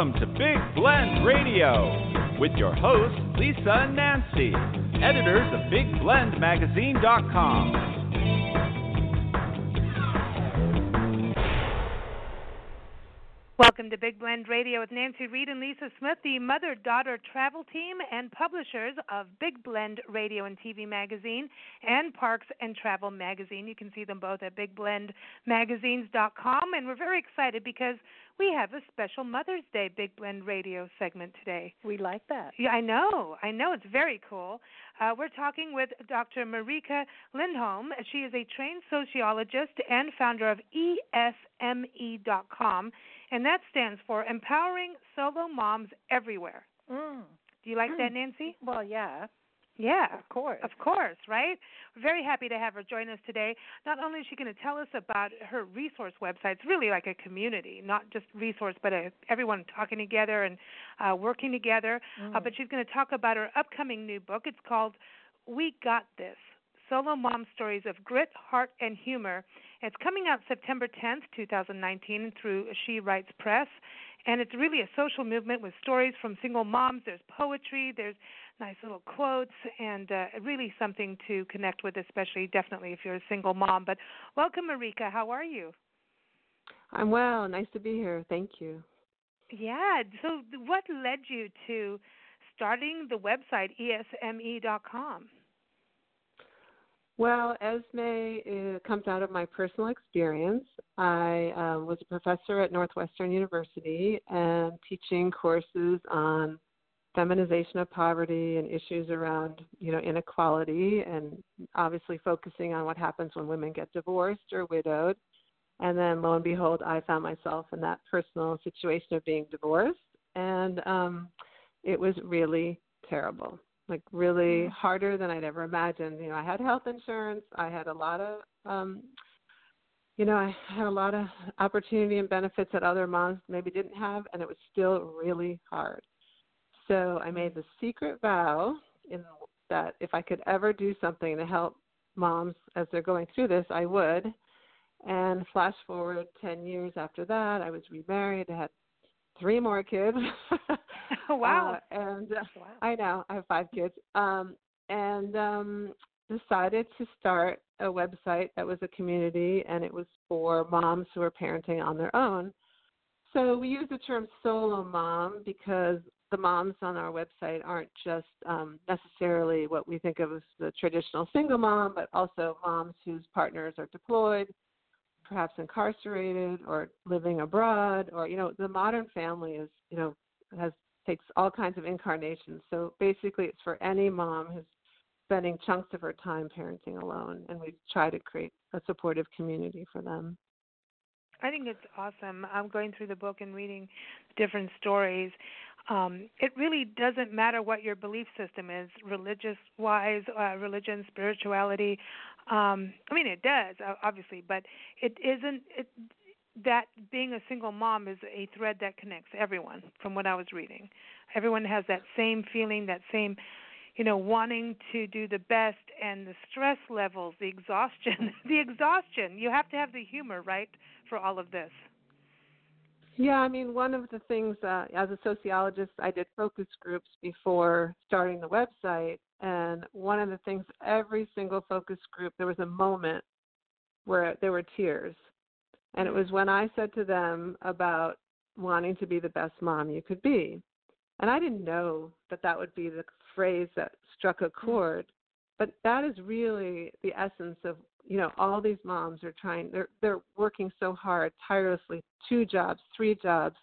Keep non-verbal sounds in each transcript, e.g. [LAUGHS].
Welcome to Big Blend Radio with your hosts, Lisa and Nancy, editors of BigBlendMagazine.com. Welcome to Big Blend Radio with Nancy Reed and Lisa Smith, the mother daughter travel team and publishers of Big Blend Radio and TV Magazine and Parks and Travel Magazine. You can see them both at bigblendmagazines.com. And we're very excited because we have a special Mother's Day Big Blend Radio segment today. We like that. Yeah, I know. I know. It's very cool. Uh, we're talking with Dr. Marika Lindholm. She is a trained sociologist and founder of ESME.com and that stands for Empowering Solo Moms Everywhere. Mm. Do you like that, Nancy? Well, yeah. Yeah, of course. Of course, right? We're very happy to have her join us today. Not only is she going to tell us about her resource website, it's really like a community, not just resource, but a, everyone talking together and uh, working together. Mm. Uh, but she's going to talk about her upcoming new book. It's called We Got This Solo Mom Stories of Grit, Heart, and Humor. It's coming out September 10th, 2019, through She Writes Press. And it's really a social movement with stories from single moms. There's poetry, there's nice little quotes, and uh, really something to connect with, especially definitely if you're a single mom. But welcome, Marika. How are you? I'm well. Nice to be here. Thank you. Yeah. So, what led you to starting the website esme.com? Well, Esme uh, comes out of my personal experience. I uh, was a professor at Northwestern University and teaching courses on feminization of poverty and issues around, you know, inequality and obviously focusing on what happens when women get divorced or widowed. And then lo and behold, I found myself in that personal situation of being divorced and um it was really terrible like really Mm-hmm. harder than I'd ever imagined. You know, I had health insurance, I had a lot of um you know, I had a lot of opportunity and benefits that other moms maybe didn't have and it was still really hard. So I made the secret vow in that if I could ever do something to help moms as they're going through this, I would. And flash forward 10 years after that, I was remarried, I had three more kids. [LAUGHS] wow. Uh, and uh, wow. I know I have five kids. Um, and um, decided to start a website that was a community, and it was for moms who are parenting on their own. So we use the term solo mom because the moms on our website aren't just um, necessarily what we think of as the traditional single mom, but also moms whose partners are deployed, perhaps incarcerated or living abroad, or you know, the modern family is you know has takes all kinds of incarnations. So basically, it's for any mom who's spending chunks of her time parenting alone, and we try to create a supportive community for them. I think it's awesome. I'm going through the book and reading different stories. Um, it really doesn't matter what your belief system is, religious wise, uh, religion, spirituality. Um, I mean, it does obviously, but it isn't. It, that being a single mom is a thread that connects everyone. From what I was reading, everyone has that same feeling, that same you know, wanting to do the best and the stress levels, the exhaustion, [LAUGHS] the exhaustion. You have to have the humor, right, for all of this. Yeah, I mean, one of the things uh, as a sociologist, I did focus groups before starting the website, and one of the things every single focus group, there was a moment where there were tears, and it was when I said to them about wanting to be the best mom you could be, and I didn't know that that would be the phrase that struck a chord, but that is really the essence of you know all these moms are trying they're they're working so hard tirelessly two jobs three jobs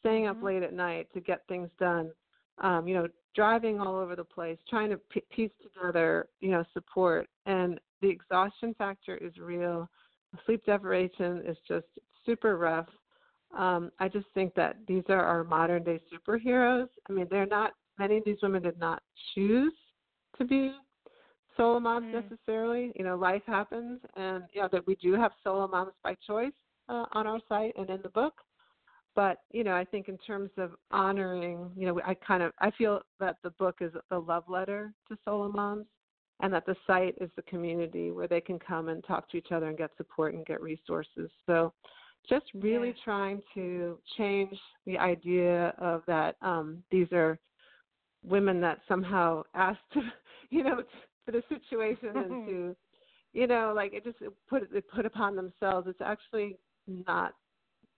staying up Mhm. late at night to get things done um you know driving all over the place trying to p- piece together you know support and the exhaustion factor is real. Sleep deprivation is just super rough. Um, I just think that these are our modern day superheroes. I mean, they're not many of these women did not choose to be solo moms mm. necessarily. You know, life happens, and you know that we do have solo moms by choice uh, on our site and in the book. But you know, I think in terms of honoring, you know, I kind of I feel that the book is the love letter to solo moms, and that the site is the community where they can come and talk to each other and get support and get resources. So, just really yeah. trying to change the idea of that um, these are women that somehow asked, [LAUGHS] you know, for the situation and to, you know, like it just it put it put upon themselves. It's actually not.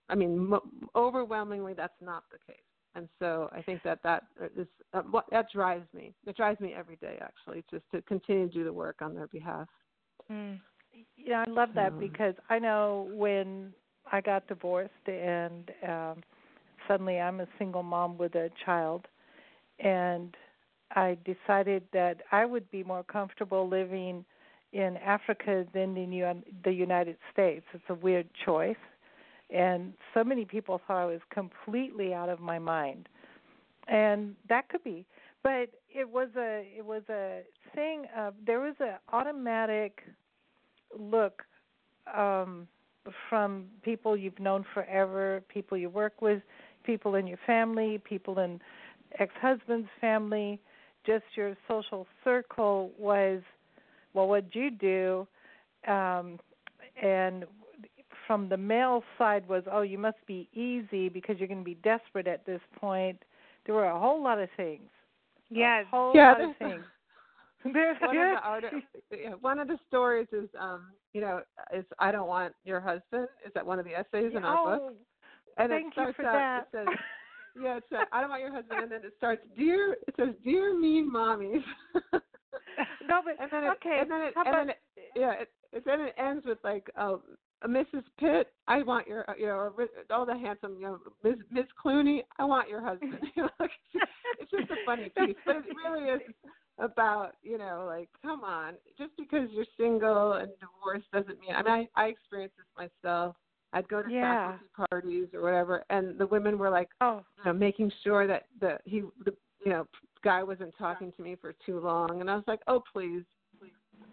I mean, mo- overwhelmingly, that's not the case. And so I think that that is uh, what that drives me. It drives me every day, actually, just to continue to do the work on their behalf. Mm. Yeah, I love that because I know when I got divorced and um suddenly I'm a single mom with a child and I decided that I would be more comfortable living in Africa than in the United States. It's a weird choice, and so many people thought I was completely out of my mind, and that could be. But it was a it was a thing of there was an automatic look um, from people you've known forever, people you work with, people in your family, people in ex-husband's family, just your social circle was, well, what'd you do? Um, and from the male side was, oh, you must be easy because you're going to be desperate at this point. There were a whole lot of things. Yes. A whole yeah, lot of [LAUGHS] things. one, of the [LAUGHS] art, one of the stories is, um, you know, is I don't want your husband. Is that one of the essays in our oh, book? And thank it starts you for out, that. It says, [LAUGHS] yeah, it's uh, I don't want your husband, and then it starts dear. It says dear mean mommies. [LAUGHS] no, but and then it, okay. And then it, and then it, yeah, it, it, then it ends with like, oh, Mrs. Pitt, I want your, you know, all the handsome, you know, Miss Miss Clooney, I want your husband. [LAUGHS] you know, it's just a funny piece, but it really is about, you know, like, come on, just because you're single and divorced doesn't mean. I mean, I I experienced this myself I'd go to yeah. faculty parties or whatever, and the women were like, oh, you know, making sure that the he, the you know, guy wasn't talking to me for too long, and I was like, oh please,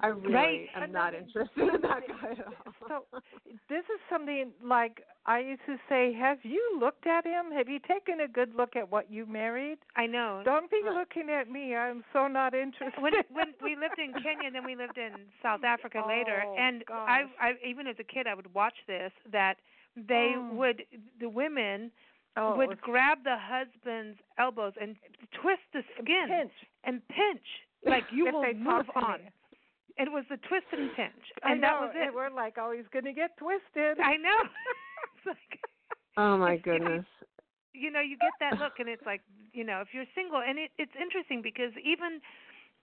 I really right. am not interested in that guy at all. So this is something like I used to say, have you looked at him? Have you taken a good look at what you married? I know. Don't be looking at me. I'm so not interested. When when we lived in Kenya, then we lived in South Africa [LAUGHS] oh, later, and gosh. I I even as a kid I would watch this that they oh. would the women oh, would was, grab the husband's elbows and twist the skin pinch and pinch like you will move on. Me. It was the twist and pinch, I and know, that was it. And we're like always going to get twisted. I know. [LAUGHS] it's like, Oh my it's, you know, goodness. you know, you get that look, and it's like, you know, if you're single, and it, it's interesting because even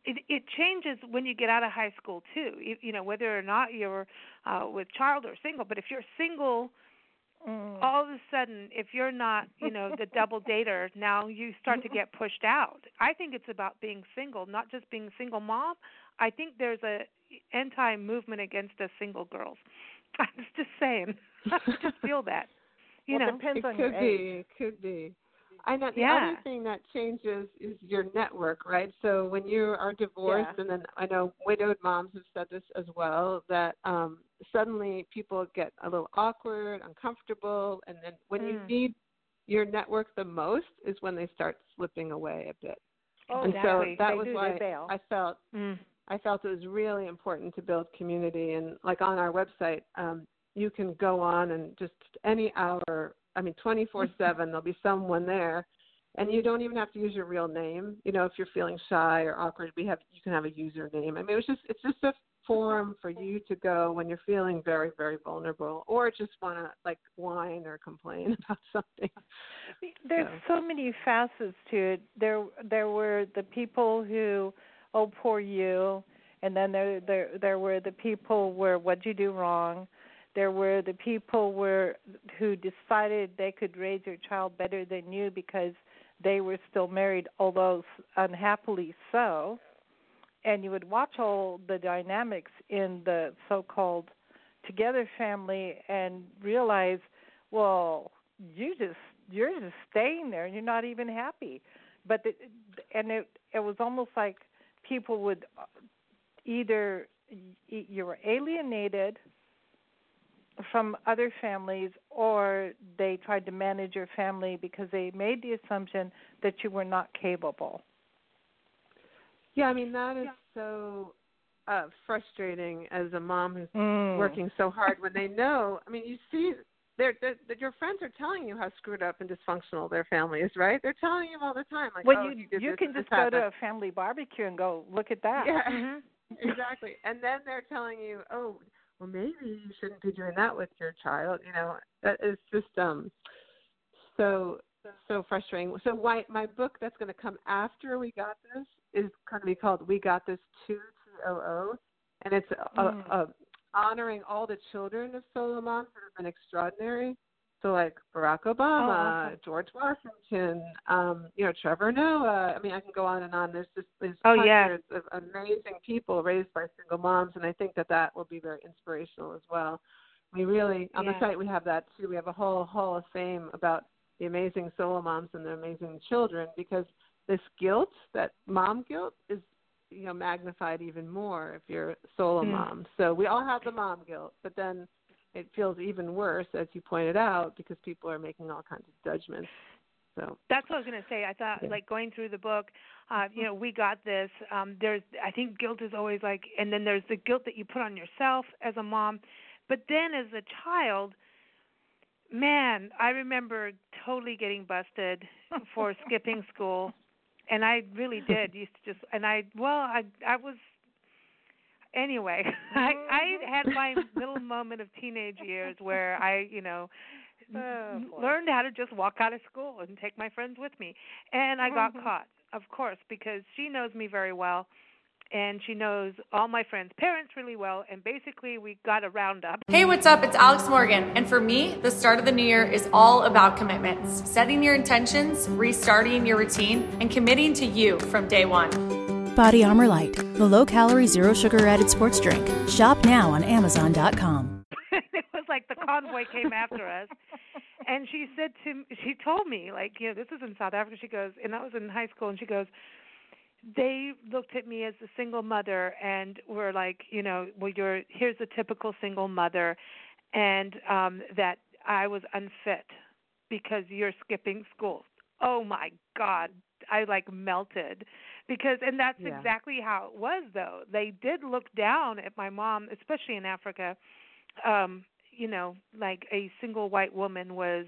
it, it changes when you get out of high school too. You, you know, whether or not you're uh, with child or single, but if you're single, Mm. all of a sudden, if you're not, you know, the double dater, now you start to [LAUGHS] get pushed out. I think it's about being single, not just being single mom. I think there's a anti movement against us single girls. [LAUGHS] I'm just saying. [LAUGHS] I just feel that. You well, know, depends it on could your be, age. it could be. I know the Yeah. other thing that changes is your network, right? So when you are divorced, Yeah. and then I know widowed moms have said this as well that um suddenly people get a little awkward, uncomfortable, and then when you Mm. need your network the most is when they start slipping away a bit. Oh, and exactly. so that They was do, why. I felt mm. I felt it was really important to build community and like on our website, um, you can go on and just any hour, I mean, 24 7, [LAUGHS] there'll be someone there. And you don't even have to use your real name. You know, if you're feeling shy or awkward, we have you can have a username. I mean, it was just it's just a forum for you to go when you're feeling very very vulnerable or just want to like whine or complain [LAUGHS] about something. There's so many facets to it. There, there were the people who, oh, poor you, and then there, there, there were the people where what'd you do wrong. There were the people where who decided they could raise your child better than you because they were still married, although unhappily so. and you would watch all the dynamics in the so-called together family and realize, well, you just you're just staying there and you're not even happy. But the, and it it was almost like people would uh, either you were alienated from other families or they tried to manage your family because they made the assumption that you were not capable. Yeah, I mean that is yeah. so uh frustrating as a mom who's mm. working so hard when they know. I mean, you see they're, they're, your friends are telling you how screwed up and dysfunctional their family is, right? They're telling you all the time, like, well, oh, you you, you can just go happened. to a family barbecue and go, look at that. Yeah, [LAUGHS] mm-hmm. exactly. And then they're telling you, oh, well, maybe you shouldn't be doing that with your child. You know, that is just um so so frustrating. So why my book that's going to come after we got this is going to be called We Got This Two T O O, and it's a, mm. a, a honoring all the children of solo moms that have been extraordinary. So like Barack Obama, oh. George Washington, um, you know, Trevor Noah. I mean, I can go on and on. There's just there's oh, hundreds yeah. of amazing people raised by single moms, and I think that that will be very inspirational as well. We really on yeah. the site we have that too. We have a whole hall of fame about the amazing solo moms and their amazing children because this guilt, that mom guilt, is you know magnified even more if you're a solo mm. mom. So we all have the mom guilt, but then it feels even worse, as you pointed out, because people are making all kinds of judgments. So that's what I was going to say. I thought, yeah. like going through the book, uh, you know, we got this. Um, there's, I think, guilt is always like, and then there's the guilt that you put on yourself as a mom, but then as a child, man, I remember totally getting busted for [LAUGHS] skipping school, and I really [LAUGHS] did. Used to just, and I, well, I, I was anyway, [LAUGHS] I I had my little moment of teenage years where I, you know, [LAUGHS] oh, learned how to just walk out of school and take my friends with me. And I got mm-hmm. caught, of course, because she knows me very well and she knows all my friends' parents really well and basically we got a roundup. Hey, what's up? It's Alex Morgan. And for me, the start of the new year is all about commitments. Setting your intentions, restarting your routine, and committing to you from day 1. Body Armor Light, the low calorie, zero sugar added sports drink. Shop now on Amazon.com. [LAUGHS] it was like the convoy came after us. And she said to she told me, like, you know, this is in South Africa. She goes, and I was in high school, and she goes, they looked at me as a single mother and were like, you know, well, you're here's a typical single mother, and um that I was unfit because you're skipping school. Oh my God, I like melted because and that's yeah. exactly how it was though they did look down at my mom especially in africa um you know like a single white woman was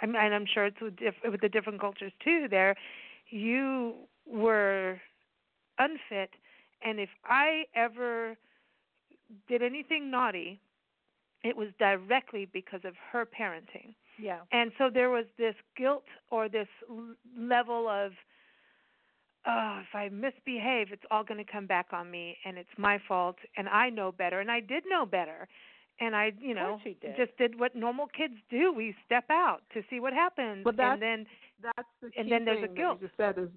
I mean, and i'm sure it's with, diff- with the different cultures too there you were unfit and if i ever did anything naughty it was directly because of her parenting yeah and so there was this guilt or this level of oh, if I misbehave, it's all going to come back on me, and it's my fault, and I know better, and I did know better, and I, you know, did. just did what normal kids do. We step out to see what happens, well, that's, and then that's the and key then there's thing a guilt. That you said is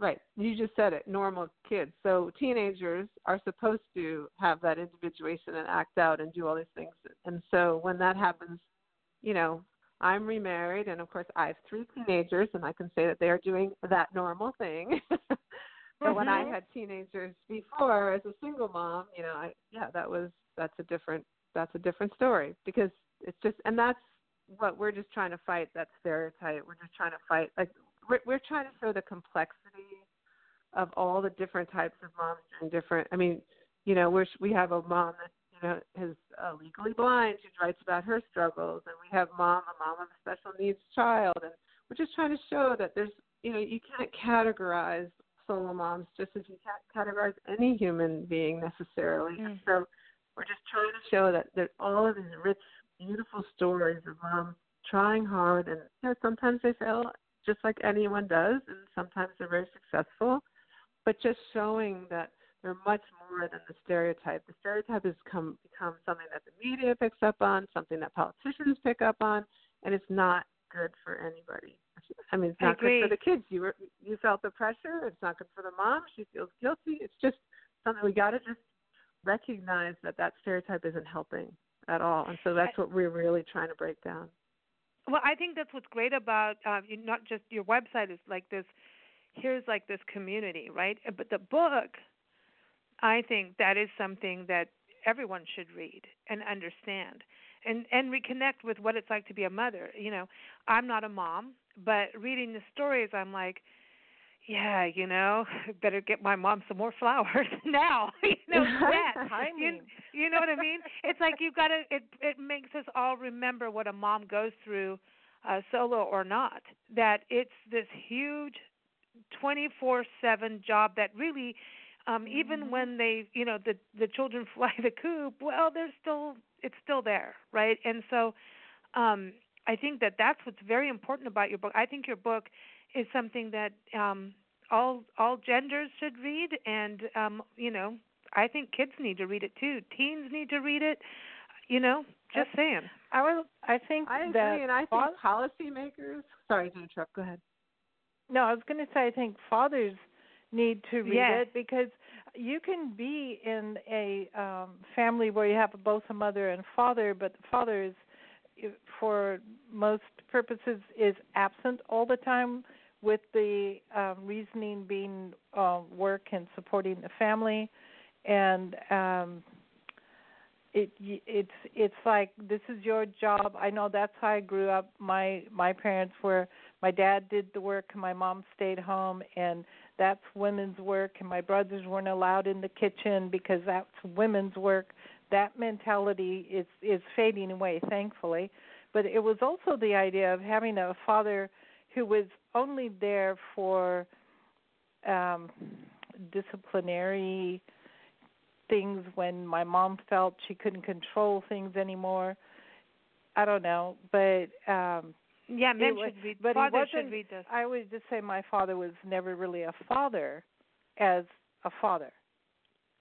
right. You just said it. Normal kids. So teenagers are supposed to have that individuation and act out and do all these things, and so when that happens, you know, I'm remarried, and of course, I have three teenagers, and I can say that they are doing that normal thing. [LAUGHS] but mm-hmm. when I had teenagers before, as a single mom, you know, I yeah, that was that's a different that's a different story because it's just, and that's what we're just trying to fight that stereotype. We're just trying to fight like we're, we're trying to show the complexity of all the different types of moms and different. I mean, you know, we're we have a mom that you know, is uh, legally blind. who writes about her struggles, and we have mom, a mom of a special needs child, and we're just trying to show that there's, you know, you can't categorize solo moms just as you can't categorize any human being necessarily. Mm. And so we're just trying to show that there's all of these rich, beautiful stories of moms trying hard, and you know, sometimes they fail, just like anyone does, and sometimes they're very successful. But just showing that they're much more than the stereotype. The stereotype has come become something that the media picks up on, something that politicians pick up on, and it's not good for anybody. I mean, it's not good for the kids. You were you felt the pressure. It's not good for the mom. She feels guilty. It's just something we got to just recognize that that stereotype isn't helping at all. And so that's what we're really trying to break down. Well, I think that's what's great about uh, you, not just your website is like this. Here's like this community, right? But the book, I think that is something that everyone should read and understand and and reconnect with what it's like to be a mother you know i'm not a mom but reading the stories i'm like yeah you know [LAUGHS] better get my mom some more [LAUGHS] flowers [LAUGHS] now you know that you, you know what i mean? It's like you've got to it it makes us all remember what a mom goes through uh solo or not that it's this huge 24/7 job that really um even mm-hmm. when they you know the the children fly the coop well they're still it's still there right? And so um i think that that's what's very important about your book. I think your book is something that um all all genders should read and um you know i think kids need to read it too. Teens need to read it you know just saying. I was i think i agree that and i think policymakers sorry to interrupt go ahead. No i was going to say i think fathers need to read yes. it because you can be in a um family where you have both a mother and father but the father is for most purposes is absent all the time with the um reasoning being uh, work and supporting the family. And um it it's it's like this is your job. I know that's how i grew up. My my parents were my dad did the work and my mom stayed home. And that's women's work. And my brothers weren't allowed in the kitchen because that's women's work. That mentality is is fading away thankfully. But it was also the idea of having a father who was only there for um disciplinary things when my mom felt she couldn't control things anymore i don't know but um yeah, men was, should read. But Father he should read this. I would just say my father was never really a father, as a father.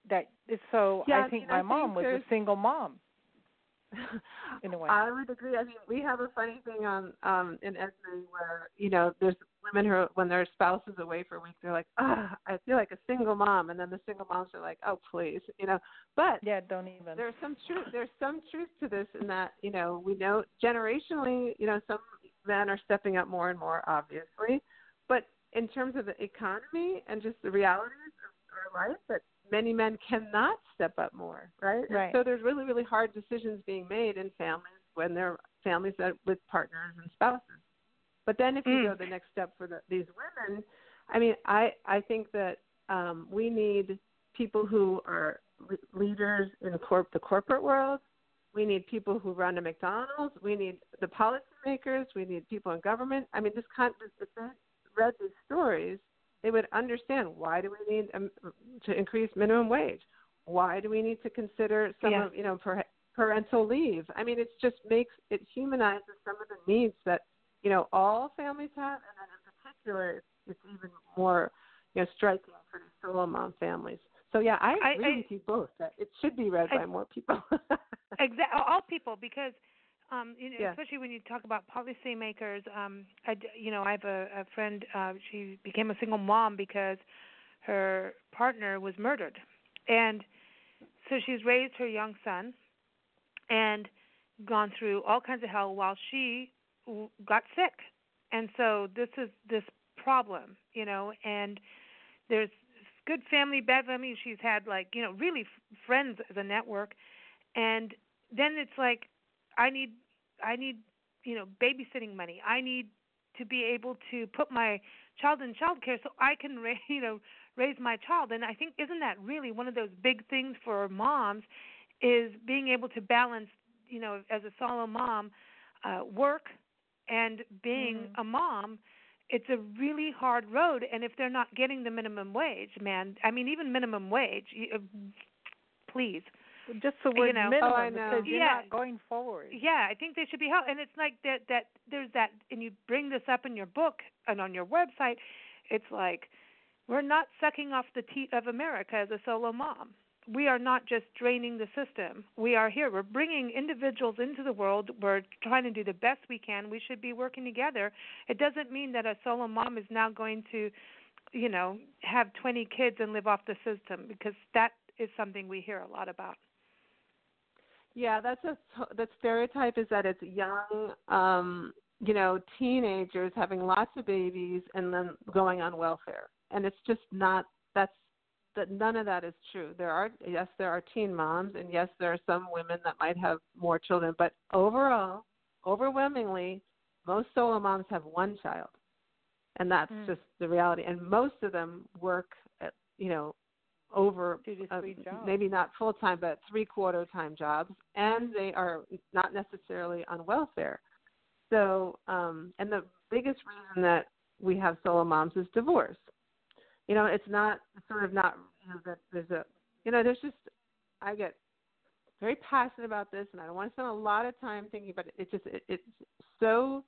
That so yeah, I think I my mom was a single mom. [LAUGHS] in a way. I would agree. I mean, we have a funny thing on um in Esme where you know there's women who when their spouse is away for a week they're like, ah, I feel like a single mom, and then the single moms are like, oh please, you know. But yeah, don't even. There's some truth. There's some truth to this in that you know we know generationally, you know, some men are stepping up more and more, obviously. But in terms of the economy and just the realities of our life, that many men cannot step up more, right? Right. so there's really, really hard decisions being made in families when they're families that with partners and spouses. But then if you mm. go the next step for the, these women, I mean, I I think that um, we need people who are leaders in corp- the corporate world we need people who run a McDonald's. We need the policymakers. We need people in government. I mean, this kind of, if they read these stories, they would understand why do we need um, to increase minimum wage? Why do we need to consider some yeah. of you know per, parental leave? I mean, it just makes it humanizes some of the needs that you know all families have, and then in particular, it's, it's even more you know striking for these solo mom families. So yeah, I agree I, I, with you both that it should be read I, by more people. [LAUGHS] exactly, all people because um you know, yeah. especially when you talk about policymakers um i you know i have a, a friend uh she became a single mom because her partner was murdered. And so she's raised her young son and gone through all kinds of hell while she w- got sick. And so this is this problem you know and there's good family bad family. She's had like you know really f- friends as a network. And then it's like I need I need you know babysitting money. I need to be able to put my child in child care so I can [LAUGHS] ra- you know raise my child. And I think isn't that really one of those big things for moms is being able to balance you know as a solo mom uh work and being mm. a mom it's a really hard road and if they're not getting the minimum wage man i mean even minimum wage you, uh, please just the word you know, minimum oh, because you're yeah. not going forward. Yeah, I think they should be held. And it's like that that there's that, and you bring this up in your book and on your website. It's like we're not sucking off the teat of America as a solo mom. we are not just draining the system. We are here. We're bringing individuals into the world. We're trying to do the best we can. We should be working together. It doesn't mean that a solo mom is now going to, you know, have 20 kids and live off the system because that is something we hear a lot about. Yeah, that's a the stereotype is that it's young, um, you know, teenagers having lots of babies and then going on welfare, and it's just not. That's that none of that is true. There are yes, there are teen moms, and yes, there are some women that might have more children, but overall, overwhelmingly, most solo moms have one child, and that's mm. just the reality. And most of them work, at, you know, over uh, maybe not full time but three quarter time jobs and they are not necessarily on welfare. So um and the biggest reason that we have solo moms is divorce. You know it's not sort of not you know that there's a you know there's just i get very passionate about this and i don't want to spend a lot of time thinking but it It's just it, it's so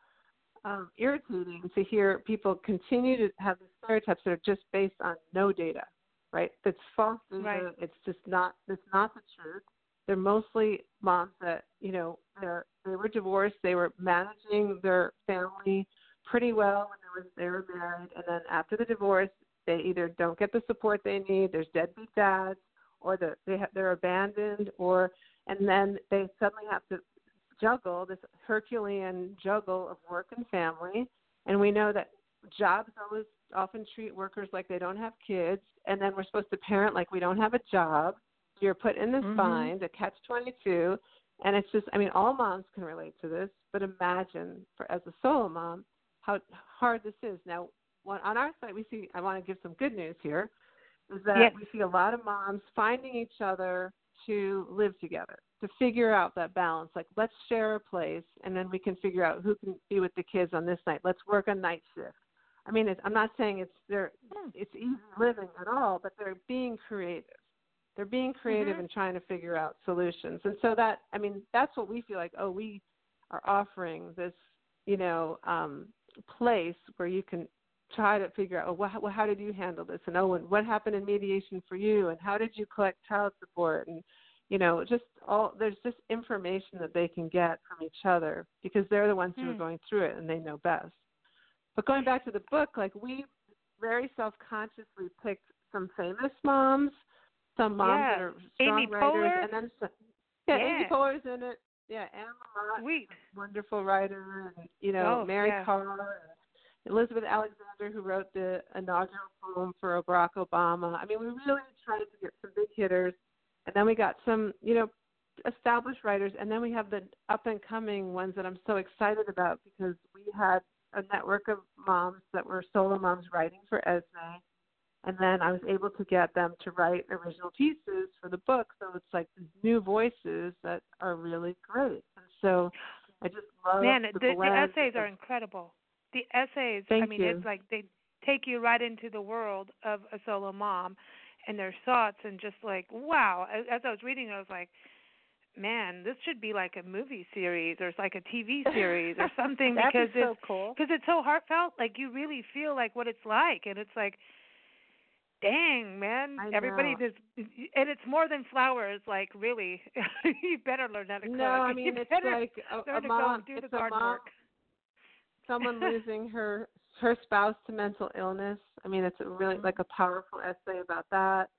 um irritating to hear people continue to have the stereotypes that are just based on no data right? That's false data. Right. It's just not. It's not the truth. They're mostly moms that you know they're they were divorced. They were managing their family pretty well when they were they were married, and then after the divorce, they either don't get the support they need. There's deadbeat dads, or the, they have, they're abandoned, or and then they suddenly have to juggle this Herculean juggle of work and family. And we know that jobs always often treat workers like they don't have kids, and then we're supposed to parent like we don't have a job. You're put in this mm-hmm. bind, a catch 22, and it's just, I mean, all moms can relate to this, but imagine for as a solo mom how hard this is. Now, on our site, we see, I want to give some good news here, is that yes. we see a lot of moms finding each other to live together, to figure out that balance. Like, let's share a place, and then we can figure out who can be with the kids on this night. Let's work a night shift. I mean, it's, I'm not saying it's they're hmm. it's easy living at all, but they're being creative. They're being creative mm-hmm. and trying to figure out solutions. And so that I mean, that's what we feel like. Oh, we are offering this, you know, um, place where you can try to figure out, oh, well, how did you handle this? And oh, and what happened in mediation for you? And how did you collect child support? And you know, just all there's just information that they can get from each other because they're the ones who are hmm. going through it and they know best. But going back to the book, like we very self consciously picked some famous moms, some moms that are strong Amy writers, Poehler. and then some, yeah, yeah, Amy Poehler's in it. Yeah, Anne Lamott, Sweet. wonderful writer, and you know oh, Mary yeah. And Elizabeth Alexander, who wrote the inaugural poem for Barack Obama. I mean, we really tried to get some big hitters, and then we got some, you know, established writers, and then we have the up and coming ones that I'm so excited about because we had a network of moms that were solo moms writing for Esme. And then I was able to get them to write original pieces for the book. So it's like these new voices that are really great. And so I just love Man, the, the, the essays are incredible. The essays, Thank I mean, you. it's like they take you right into the world of a solo mom and their thoughts and just like, wow. As I was reading, I was like, man, this should be like a movie series or it's like a TV [LAUGHS] series or something because be so it's cool. because it's so heartfelt. Like you really feel like what it's like, and it's like, dang, man, everybody just and it's more than flowers. Like really, [LAUGHS] you better learn how to cook. No, I [LAUGHS] You mean it's like a, a mom. do it's the a mom. work. Someone losing her her spouse to mental illness. I mean, it's a really Mm. like a powerful essay about that.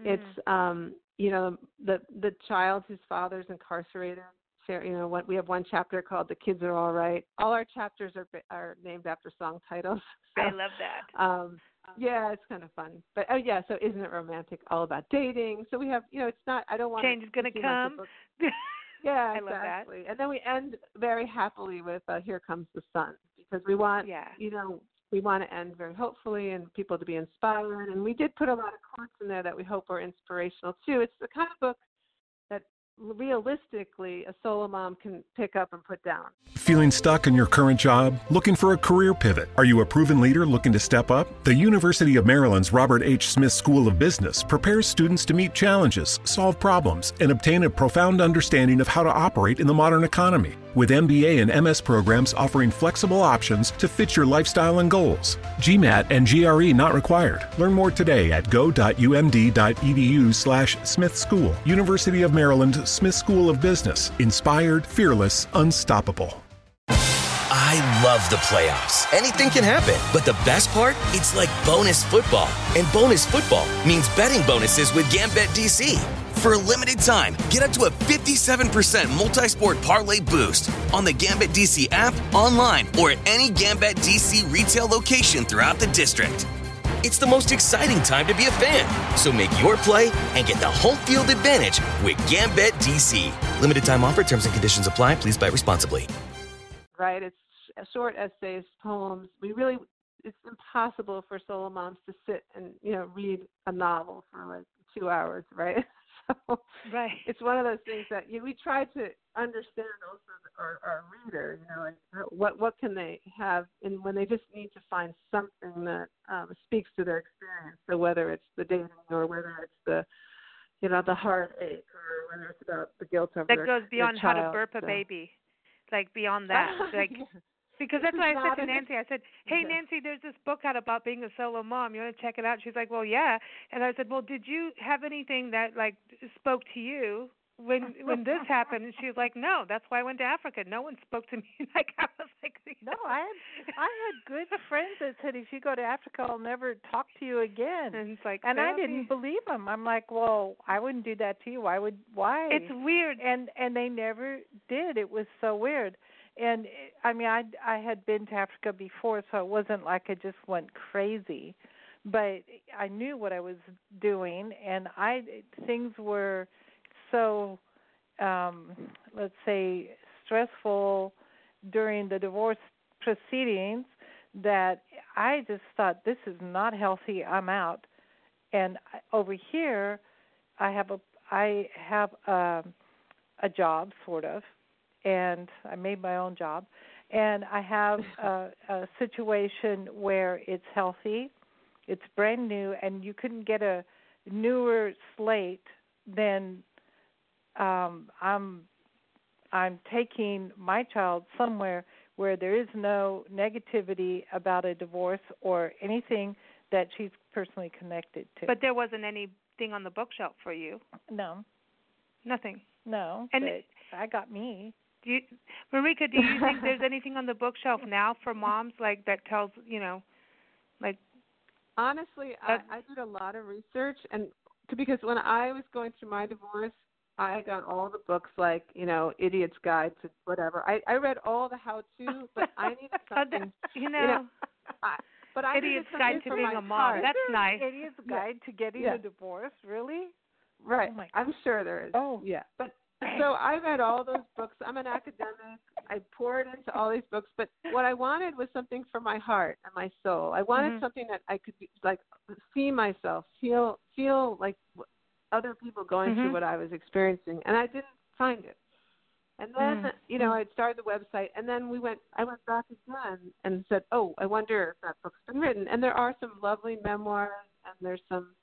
Mm. It's um, you know, the the child whose father's incarcerated. You know, what we have one chapter called "The Kids Are All Right." All our chapters are are named after song titles. So, [LAUGHS] I love that. um, yeah, it's kind of fun. But oh yeah, so isn't it romantic? All about dating. So we have, you know, it's not. I don't want Change is gonna come. [LAUGHS] Yeah, I love that. exactly. And then we end very happily with uh, "Here Comes the Sun" because we want, Yeah. you know, we want to end very hopefully and people to be inspired. And we did put a lot of quotes in there that we hope are inspirational too. It's the kind of book that realistically a solo mom can pick up and put down. Feeling stuck in your current job? Looking for a career pivot? Are you a proven leader looking to step up? The University of Maryland's Robert H. Smith School of Business prepares students to meet challenges, solve problems, and obtain a profound understanding of how to operate in the modern economy. With MBA and MS programs offering flexible options to fit your lifestyle and goals. GMAT and GRE not required. Learn more today at go.umd.edu slash Smith School. University of Maryland Smith School of Business. Inspired, fearless, unstoppable. I love the playoffs. Anything can happen. But the best part? It's like bonus football. And bonus football means betting bonuses with GambetDC. For a limited time, get up to a 57% multi sport parlay boost on the GambetDC app, online, or at any GambetDC retail location throughout the district. It's the most exciting time to be a fan. So make your play and get the home field advantage with GambetDC. Limited time offer, terms and conditions apply. Please bet responsibly. Right? It's short essays, poems. We really, it's impossible for solo moms to sit and, you know, read a novel for like two hours, right? [LAUGHS] so right. [LAUGHS] it's one of those things that you, we try to understand also our, our reader, you know, what what can they have, and when they just need to find something that um, speaks to their experience. So whether it's the dating or whether it's the you know the heartache or whether it's about the guilt of that their, goes beyond their how to burp a so. baby, like beyond that, [LAUGHS] like. Because that's why I said to Nancy, I said, "Hey. Nancy, there's this book out about being a solo mom. You want to check it out?" She's like, "Well, yeah." And I said, "Well, did you have anything that like spoke to you when when this happened?" And she's like, "No, that's why I went to Africa. No one spoke to me." [LAUGHS] Like I was like, you No, I had I had good friends that said if you go to Africa, I'll never talk to you again. And it's like, and I didn't believe them. I'm like, well, I wouldn't do that to you. Why would why? It's weird. and and they never did. It was so weird. And I mean, I I had been to Africa before, so it wasn't like I just went crazy, but I knew what I was doing, and I things were so um let's say stressful during the divorce proceedings that I just thought this is not healthy. I'm out. And over here, I have a I have a, a job sort of, and I made my own job, and I have [LAUGHS] a, a situation where it's healthy, it's brand new, and you couldn't get a newer slate than um, I'm I'm taking my child somewhere where there is no negativity about a divorce or anything that she's personally connected to. But there wasn't anything on the bookshelf for you. no, Nothing. no. And but I got me. Do you, Marika, do you think there's anything on the bookshelf now for moms like that tells you know, like Honestly, I, Uh, I did a lot of research, and because when I was going through my divorce, I got all the books like you know Idiot's Guide to whatever. I I read all the how to, but I [LAUGHS] needed Oh, something. you know, know, I, but I Idiot's Guide to Being a Mom. heart. That's nice. Idiot's Yeah. Guide to Getting Yeah. a Divorce. Really? Right. Oh my I'm sure there is. Oh. Yeah. But so I read all those books. I'm an academic. I poured into all these books, but what I wanted was something for my heart and my soul. I wanted Mhm. something that I could be, like see myself, feel feel like other people going Mhm. through what I was experiencing, and I didn't find it. And then Mm. you know I started the website, and then we went. I went back again and said, "Oh, I wonder if that book's been written." And there are some lovely memoirs, and there's some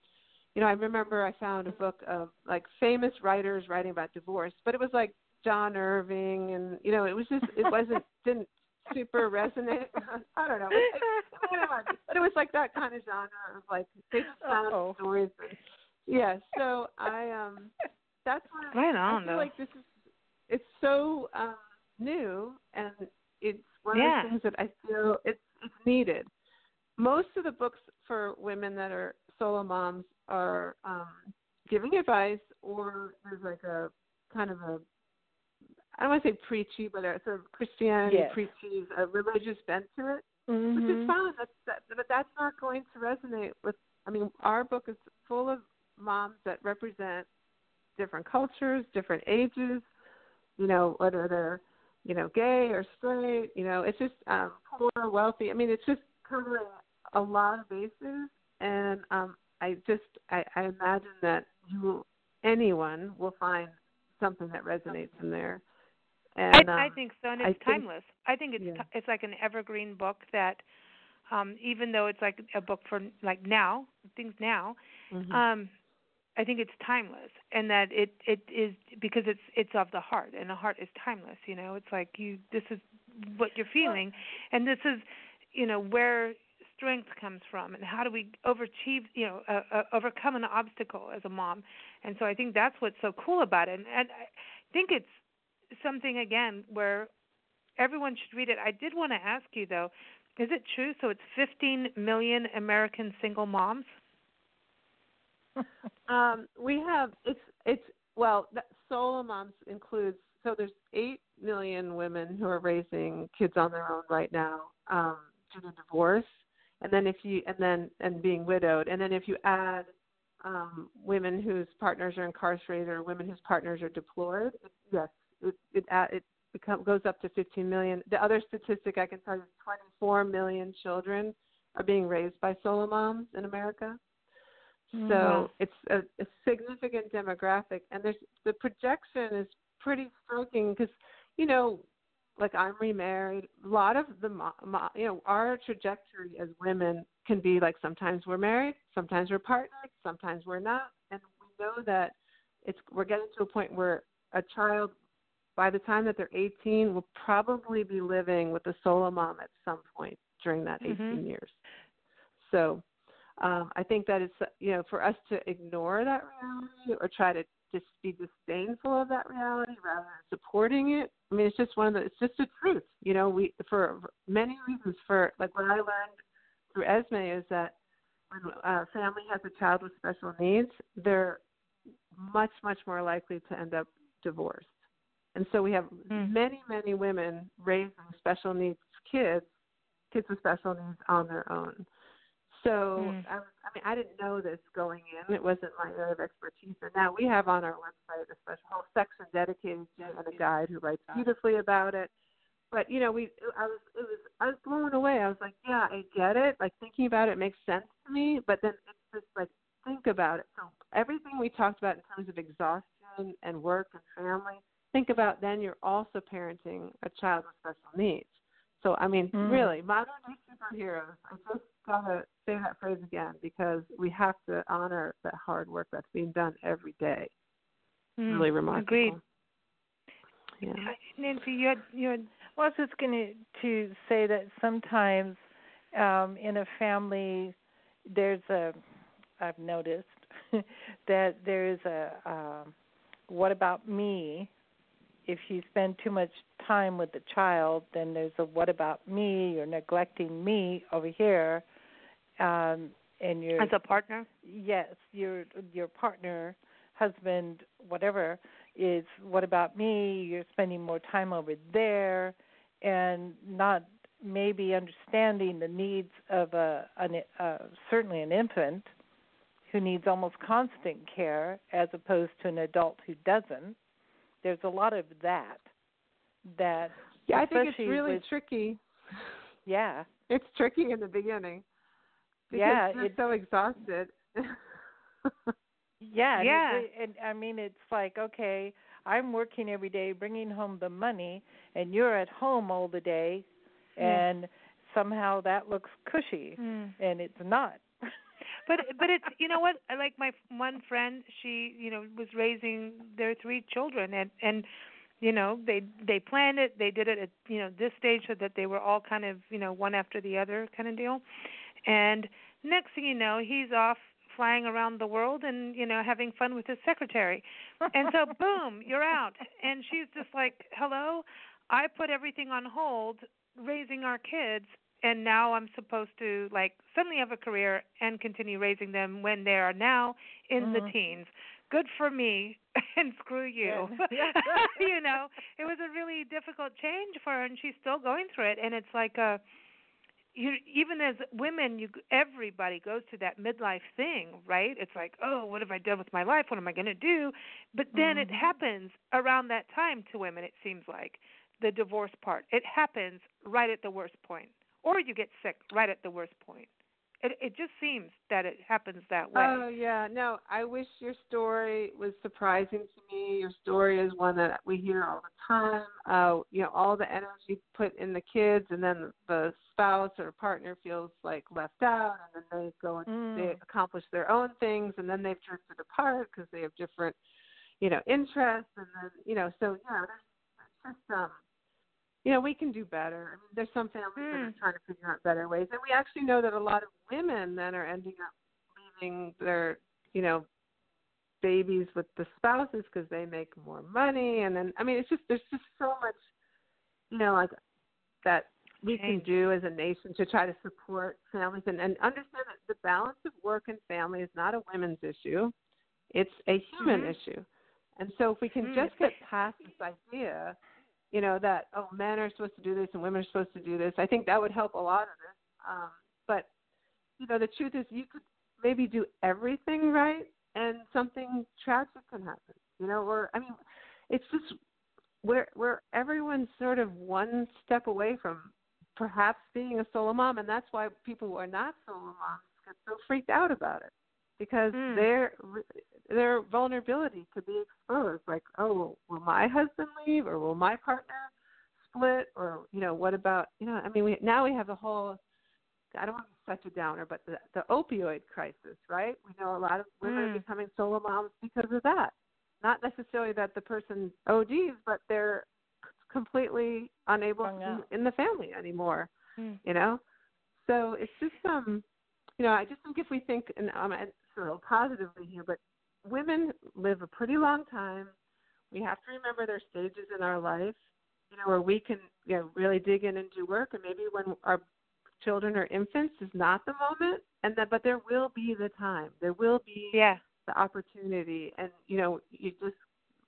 you know, I remember I found a book of like famous writers writing about divorce, but it was like John Irving, and you know, it was just it wasn't [LAUGHS] didn't super resonate. [LAUGHS] I don't know, but, it, but it was like that kind of genre of like just found Uh-oh. stories. Yeah, so I um, that's why Right I on, feel though. like this is it's so um new and it's one Yeah. of the things that I feel it's it's needed. Most of the books for women that are solo moms are um giving advice or there's like a kind of a I don't want to say preachy, but a sort of Christianity Yes. preachy, a religious bent to it, which Mhm. is fine. That's that, but that's not going to resonate with. I mean, our book is full of moms that represent different cultures, different ages. You know, whether they're you know gay or straight. You know, it's just um, poor, or wealthy. I mean, it's just covering a lot of bases, and um, I just I, I imagine that you anyone will find something that resonates in there. And I, I um, think so, and I it's think- timeless. I think it's yeah. ti it's like an evergreen book that, um, even though it's like a book for like now things now, mhm. um, I think it's timeless, and that it it is because it's it's of the heart, and the heart is timeless. You know, it's like you this is what you're feeling, and this is you know where strength comes from, and how do we overachieve you know uh, uh, overcome an obstacle as a mom, and so I think that's what's so cool about it, and, and I think it's something again where everyone should read it. I did want to ask you though, is it true? So it's 15 million American single moms. [LAUGHS] um, we have it's it's well, that solo moms includes so there's eight million women who are raising kids on their own right now um, due to divorce, and then if you and then and being widowed, and then if you add um, women whose partners are incarcerated or women whose partners are deployed, it, yes, it it, it become, goes up to 15 million. The other statistic I can tell you is 24 million children are being raised by solo moms in America. Mm-hmm. So it's a, a significant demographic, and there's the projection is pretty striking because you know, like I'm remarried. A lot of the you know our trajectory as women can be like sometimes we're married, sometimes we're partnered, sometimes we're not, and we know that it's we're getting to a point where a child by the time that they're 18 will probably be living with a solo mom at some point during that 18 mm-hmm. years. So um, I think that it's you know for us to ignore that reality or try to just be disdainful of that reality rather than supporting it. I mean, it's just one of the it's just the truth. You know, we for many reasons for like what I learned through Esme is that when a family has a child with special needs, they're much much more likely to end up divorced. And so we have mm. many many women raising special needs kids, kids with special needs on their own. So mm. I, I mean, I didn't know this going in. It wasn't my area of expertise. And now we have on our website a special whole section dedicated to and a guide who writes beautifully about it. But you know, we I was it was I was blown away. I was like, yeah, I get it. Like thinking about it makes sense to me. But then it's just like think about it. So everything we talked about in terms of exhaustion and work and family, think about then you're also parenting a child with special needs. So I mean, mm. really, modern day superheroes. I just gotta say that phrase again because we have to honor that hard work that's being done every day. Mm, really remarkable. Agreed. Yeah. Nancy, you had you had. Well, I was just going to say that sometimes um, in a family, there's a. I've noticed [LAUGHS] that there is a. Um, what about me? If you spend too much time with the child, then there's a what about me? You're neglecting me over here um, and your as a partner. Yes, your your partner, husband, whatever is. What about me? You're spending more time over there, and not maybe understanding the needs of a an, uh, certainly an infant who needs almost constant care as opposed to an adult who doesn't. There's a lot of that. That yeah, I think it's really with, tricky. Yeah, [LAUGHS] it's tricky in the beginning because yeah, you're so exhausted. yeah, yeah. And, and I mean, it's like okay, I'm working every day, bringing home the money, and you're at home all the day, and yeah. somehow that looks cushy, mm. and it's not. but but it's you know what [LAUGHS] like my one friend she you know was raising their three children and and you know they they planned it they did it at you know this stage so that they were all kind of you know one after the other kind of deal and next thing you know, he's off flying around the world and you know having fun with his secretary. And so [LAUGHS] boom, you're out. And she's just like, "Hello, I put everything on hold raising our kids and now I'm supposed to like suddenly have a career and continue raising them when they are now in mm-hmm. the teens. Good for me [LAUGHS] and screw you. [LAUGHS] you know, it was a really difficult change for her and she's still going through it and it's like a you even as women you everybody goes through that midlife thing right? It's like oh what have i done with my life? What am i going to do? But then mm-hmm. it happens around that time to women it seems like the divorce part. It happens right at the worst point or you get sick right at the worst point it it just seems that it happens that way. Oh yeah. No i wish your story was surprising to me. Your story is one that we hear all the time, uh, you know, all the energy put in the kids, and then the spouse or partner feels like left out, and then they go and Mm. they accomplish their own things, and then they've drifted apart because they have different, you know, interests, and then you know, so yeah, there's, just um, you know, we can do better. I mean, there's some families that are Mm. trying to figure out better ways, and we actually know that a lot of women then are ending up leaving their, you know, babies with the spouses because they make more money, and then I mean, it's just there's just so much, you know, like that we can do as a nation to try to support families and, and understand that the balance of work and family is not a women's issue; it's a human Mhm. issue. And so, if we can Mm. just get past this idea, you know, that oh, men are supposed to do this and women are supposed to do this, I think that would help a lot of this. Um, but you know, the truth is, you could maybe do everything right, and something tragic can happen. You know, or I mean, it's just where where everyone's sort of one step away from perhaps being a solo mom, and that's why people who are not solo moms get so freaked out about it because Mm. their their vulnerability could be exposed. Like, oh, will my husband leave, or will my partner split, or you know, what about you know? I mean, we now we have the whole. I don't want to be such a downer, but the, the opioid crisis, right? We know a lot of women are Mm. becoming solo moms because of that. Not necessarily that the person ODs, but they're completely unable to in the family anymore. Mm. You know, so it's just um, you know, I just think if we think and um, sort of positively here, but women live a pretty long time. We have to remember their stages in our life, you know, where we can you know really dig in and do work, and maybe when our children or infants is not the moment, and that but there will be the time. There will be Yeah. the opportunity and you know you just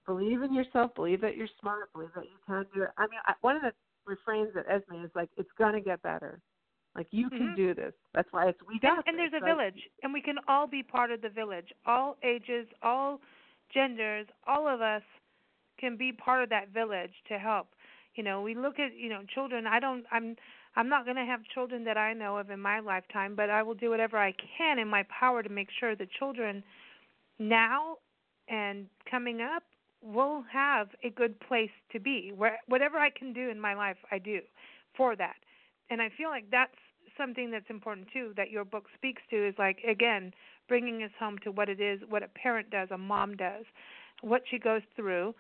believe in yourself believe that you're smart believe that you can do it i mean I, one of the refrains at esme is like it's going to get better like you can Mhm. do this that's why it's we And, got and this, there's a like, village, and we can all be part of the village. All ages, all genders, all of us can be part of that village to help. You know, we look at you know children. I don't. I'm. I'm not going to have children that I know of in my lifetime, but I will do whatever I can in my power to make sure the children now and coming up will have a good place to be. Where whatever I can do in my life, I do for that. And I feel like that's something that's important too that your book speaks to is like again bringing us home to what it is what a parent does a mom does what she goes through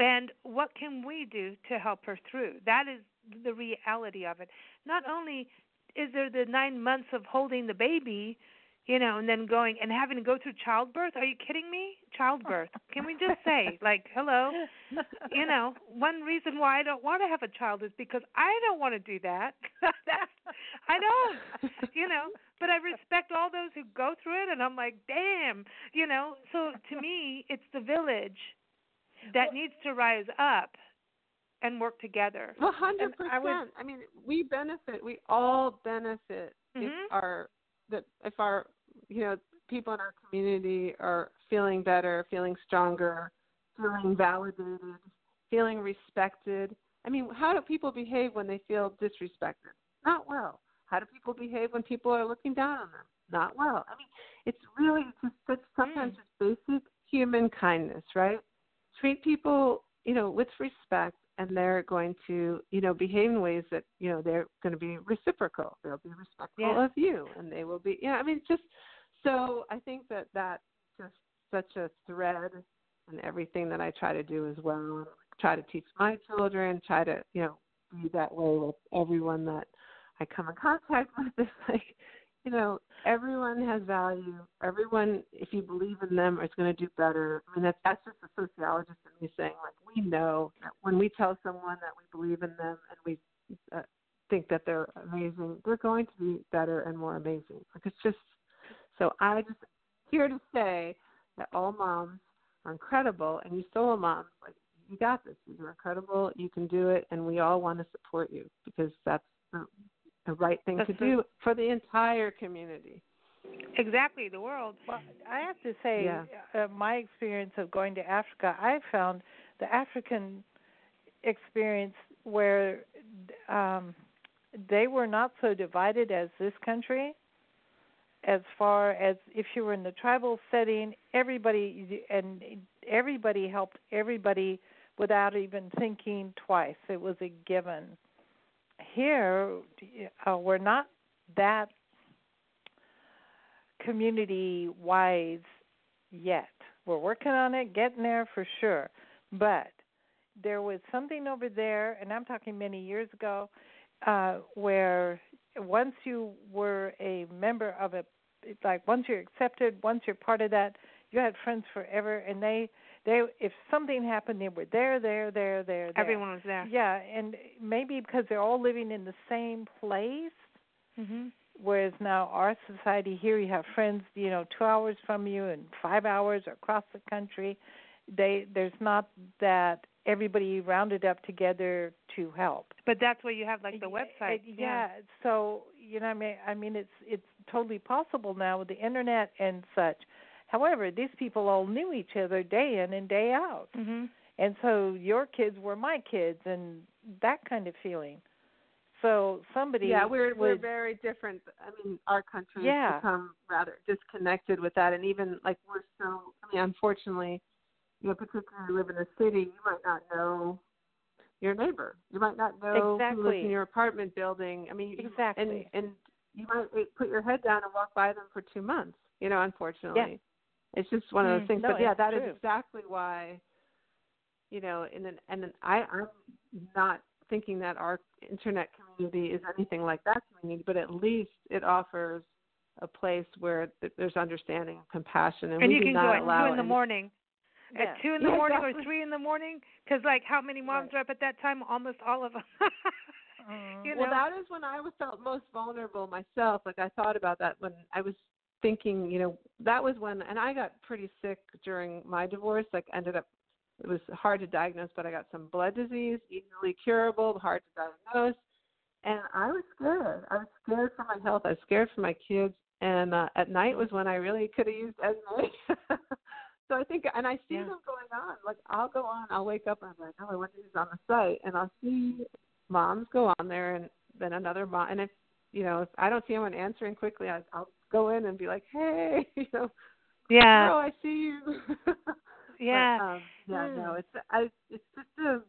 and what can we do to help her through? That is the reality of it. Not only is there the 9 months of holding the baby you know and then going and having to go through childbirth are you kidding me childbirth can we just say [LAUGHS] like hello you know, one reason why I don't want to have a child is because I don't want to do that. [LAUGHS] That's I don't, you know, but I respect all those who go through it, and I'm like, damn, you know. So to me, it's the village that needs to rise up and work together. well hundred percent i mean we benefit we all benefit Mhm. if our that if our you know people in our community are feeling better feeling stronger feeling validated feeling respected. I mean how do people behave when they feel disrespected? Not well. How do people behave when people are looking down on them? Not well. I mean it's really just such sometimes mm. just basic human kindness right? Treat people you know with respect and they're going to you know behave in ways that you know they're going to be reciprocal they'll be respectful Yeah. of you and they will be yeah i mean just so i think that that's just such a thread in everything that i try to do as well try to teach my children try to you know be that way with everyone that i come in contact with [LAUGHS] it's like you know everyone has value. Everyone if you believe in them is going to do better. I mean that's that's just a sociologist in me saying like we know that when we tell someone that we believe in them and we uh, think that they're amazing they're going to be better and more amazing. Like it's just so i just here to say that all moms are incredible and you solo moms like you got this. You're incredible you can do it and we all want to support you because that's the, the right thing That's to the- do for the entire community Exactly, the world. Well, I have to say, Yeah. uh, my experience of going to Africa, I found the African experience where um, they were not so divided as this country. As far as if you were in the tribal setting, everybody and everybody helped everybody without even thinking twice. It was a given. Here, uh, we're not that community wise yet. We're working on it, getting there for sure. But there was something over there, and I'm talking many years ago, uh, where once you were a member of a, like once you're accepted, once you're part of that, you had friends forever, and they they if something happened, they were there, there, there, there. there. Everyone was there. Yeah, and maybe because they're all living in the same place. hmm Whereas now our society here, you have friends, you know, two hours from you and five hours across the country. They there's not that everybody rounded up together to help. But that's where you have like the website. Uh, yeah. So you know, I mean, I mean, it's it's totally possible now with the internet and such. However, these people all knew each other day in and day out, hmm and so your kids were my kids, and that kind of feeling. So somebody yeah we're we're very different. I mean our country Yeah. has become rather disconnected with that. And even like we're so i mean unfortunately you know particularly live in a city you might not know your neighbor. You might not know who lives in your apartment building. I mean you- Exactly. and and you might put your head down and walk by them for two months you know unfortunately it's just one of those Mm. things No, but yeah it's that is true. exactly why you know and then and then i i'm not thinking that our internet community is anything like that community but at least it offers a place where th- there's understanding and compassion and, And we you do can not go at allow two in the any- morning. Yeah. At two in [LAUGHS] the Yeah, morning exactly. or three in the morning, because like how many moms Right. are up at that time? Almost all of them. [LAUGHS] You know. Well, that is when I was felt most vulnerable myself. Like I thought about that when I was thinking, you know, that was when, and I got pretty sick during my divorce. Like ended up, it was hard to diagnose, but I got some blood disease, easily curable, hard to diagnose, and I was scared. I was scared for my health. I was scared for my kids. And uh, at night was when I really could have used Esme. [LAUGHS] so I think, and I see Yeah. them going on. Like I'll go on, I'll wake up and I'm like, oh, I wonder who's on the site, and I'll see moms go on there and then another mom and if you know if i don't see anyone answering quickly I, i'll go in and be like hey [LAUGHS] you know yeah. girl i see you [LAUGHS] yeah. but, um, yeah no Hmm. it's i it's just a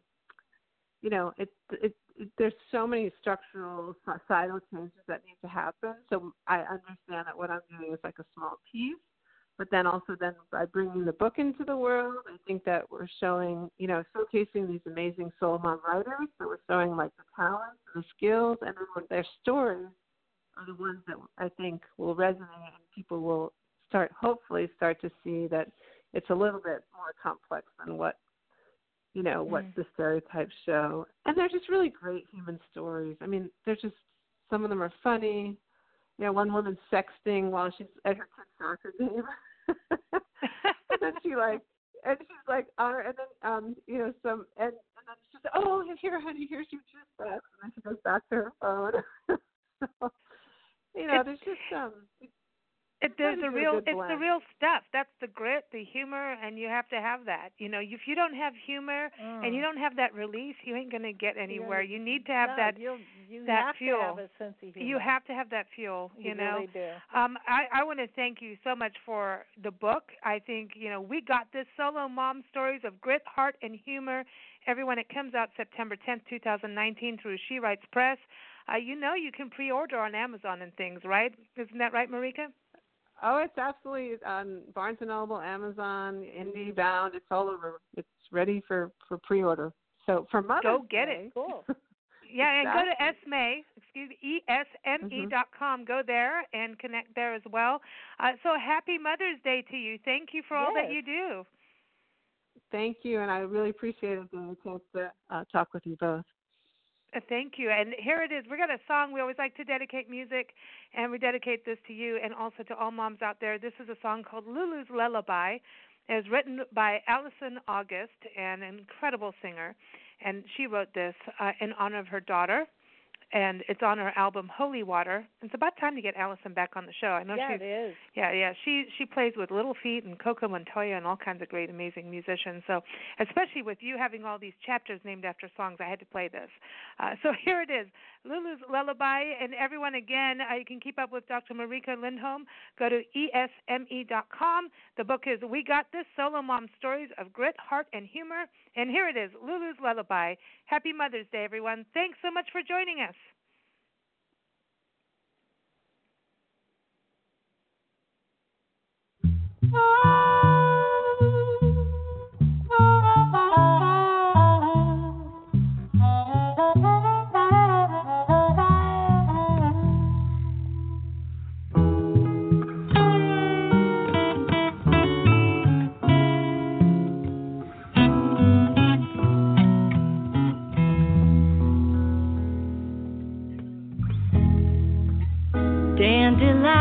you know it, it it there's so many structural societal changes that need to happen so i understand that what i'm doing is like a small piece but then also then by bringing the book into the world, I think that we're showing, you know, showcasing these amazing soul mom writers. So we're showing like the talents, and the skills, and then their stories are the ones that I think will resonate, and people will start, hopefully, start to see that it's a little bit more complex than what, you know, what Mm. the stereotypes show. And they're just really great human stories. I mean, they're just some of them are funny. You know, one woman's sexting while she's at her kid's soccer game. [LAUGHS] [LAUGHS] and then she like and she's like on her and then um you know some and and then she's like, oh here honey here's your juice box. And then she goes back to her phone. [LAUGHS] So, you know there's just um It, there's the a real, it's the real stuff. That's the grit, the humor, and you have to have that. You know, if you don't have humor and you Mm. don't have that release, you ain't gonna get anywhere. You need to have no, that. you that have fuel. to have a sense of humor. You have to have that fuel. You, You know. really do. Um, I, I want to thank you so much for the book. I think you know we got this solo mom stories of grit, heart, and humor. Everyone, it comes out September 10th, 2019, through She Writes Press. Uh, you know you can pre-order on Amazon and things, right? Isn't that right, Marika? Oh it's absolutely on Barnes and Noble Amazon Indie Bound it's all over it's ready for for pre order so for Mother's Go get Day, it. Cool. [LAUGHS] Yeah, and go to Exactly. esme, excuse me, e s m e Mhm. dot com. Go there and connect there as well. Uh, so happy Mother's Day to you. Thank you for all that you do. thank you and I really appreciated getting a chance to uh, talk with you both Thank you. And here it is. We got a song. We always like to dedicate music, and we dedicate this to you and also to all moms out there. This is a song called Lulu's Lullaby. It was written by Allison August, an incredible singer, and she wrote this uh, in honor of her daughter. And it's on her album Holy Water. It's about time to get Allison back on the show. I know yeah, she's it is. yeah, yeah. She she plays with Little Feat and Coco Montoya and all kinds of great, amazing musicians. So, especially with you having all these chapters named after songs, I had to play this. Uh, so [LAUGHS] here it is, Lulu's Lullaby, and everyone again, uh, you can keep up with Dr. Marika Lindholm. Go to esme.com. The book is We Got This: Solo Mom Stories of Grit, Heart, and Humor. And here it is, Lulu's Lullaby. Happy Mother's Day, everyone. Thanks so much for joining us. Ah! Dandelions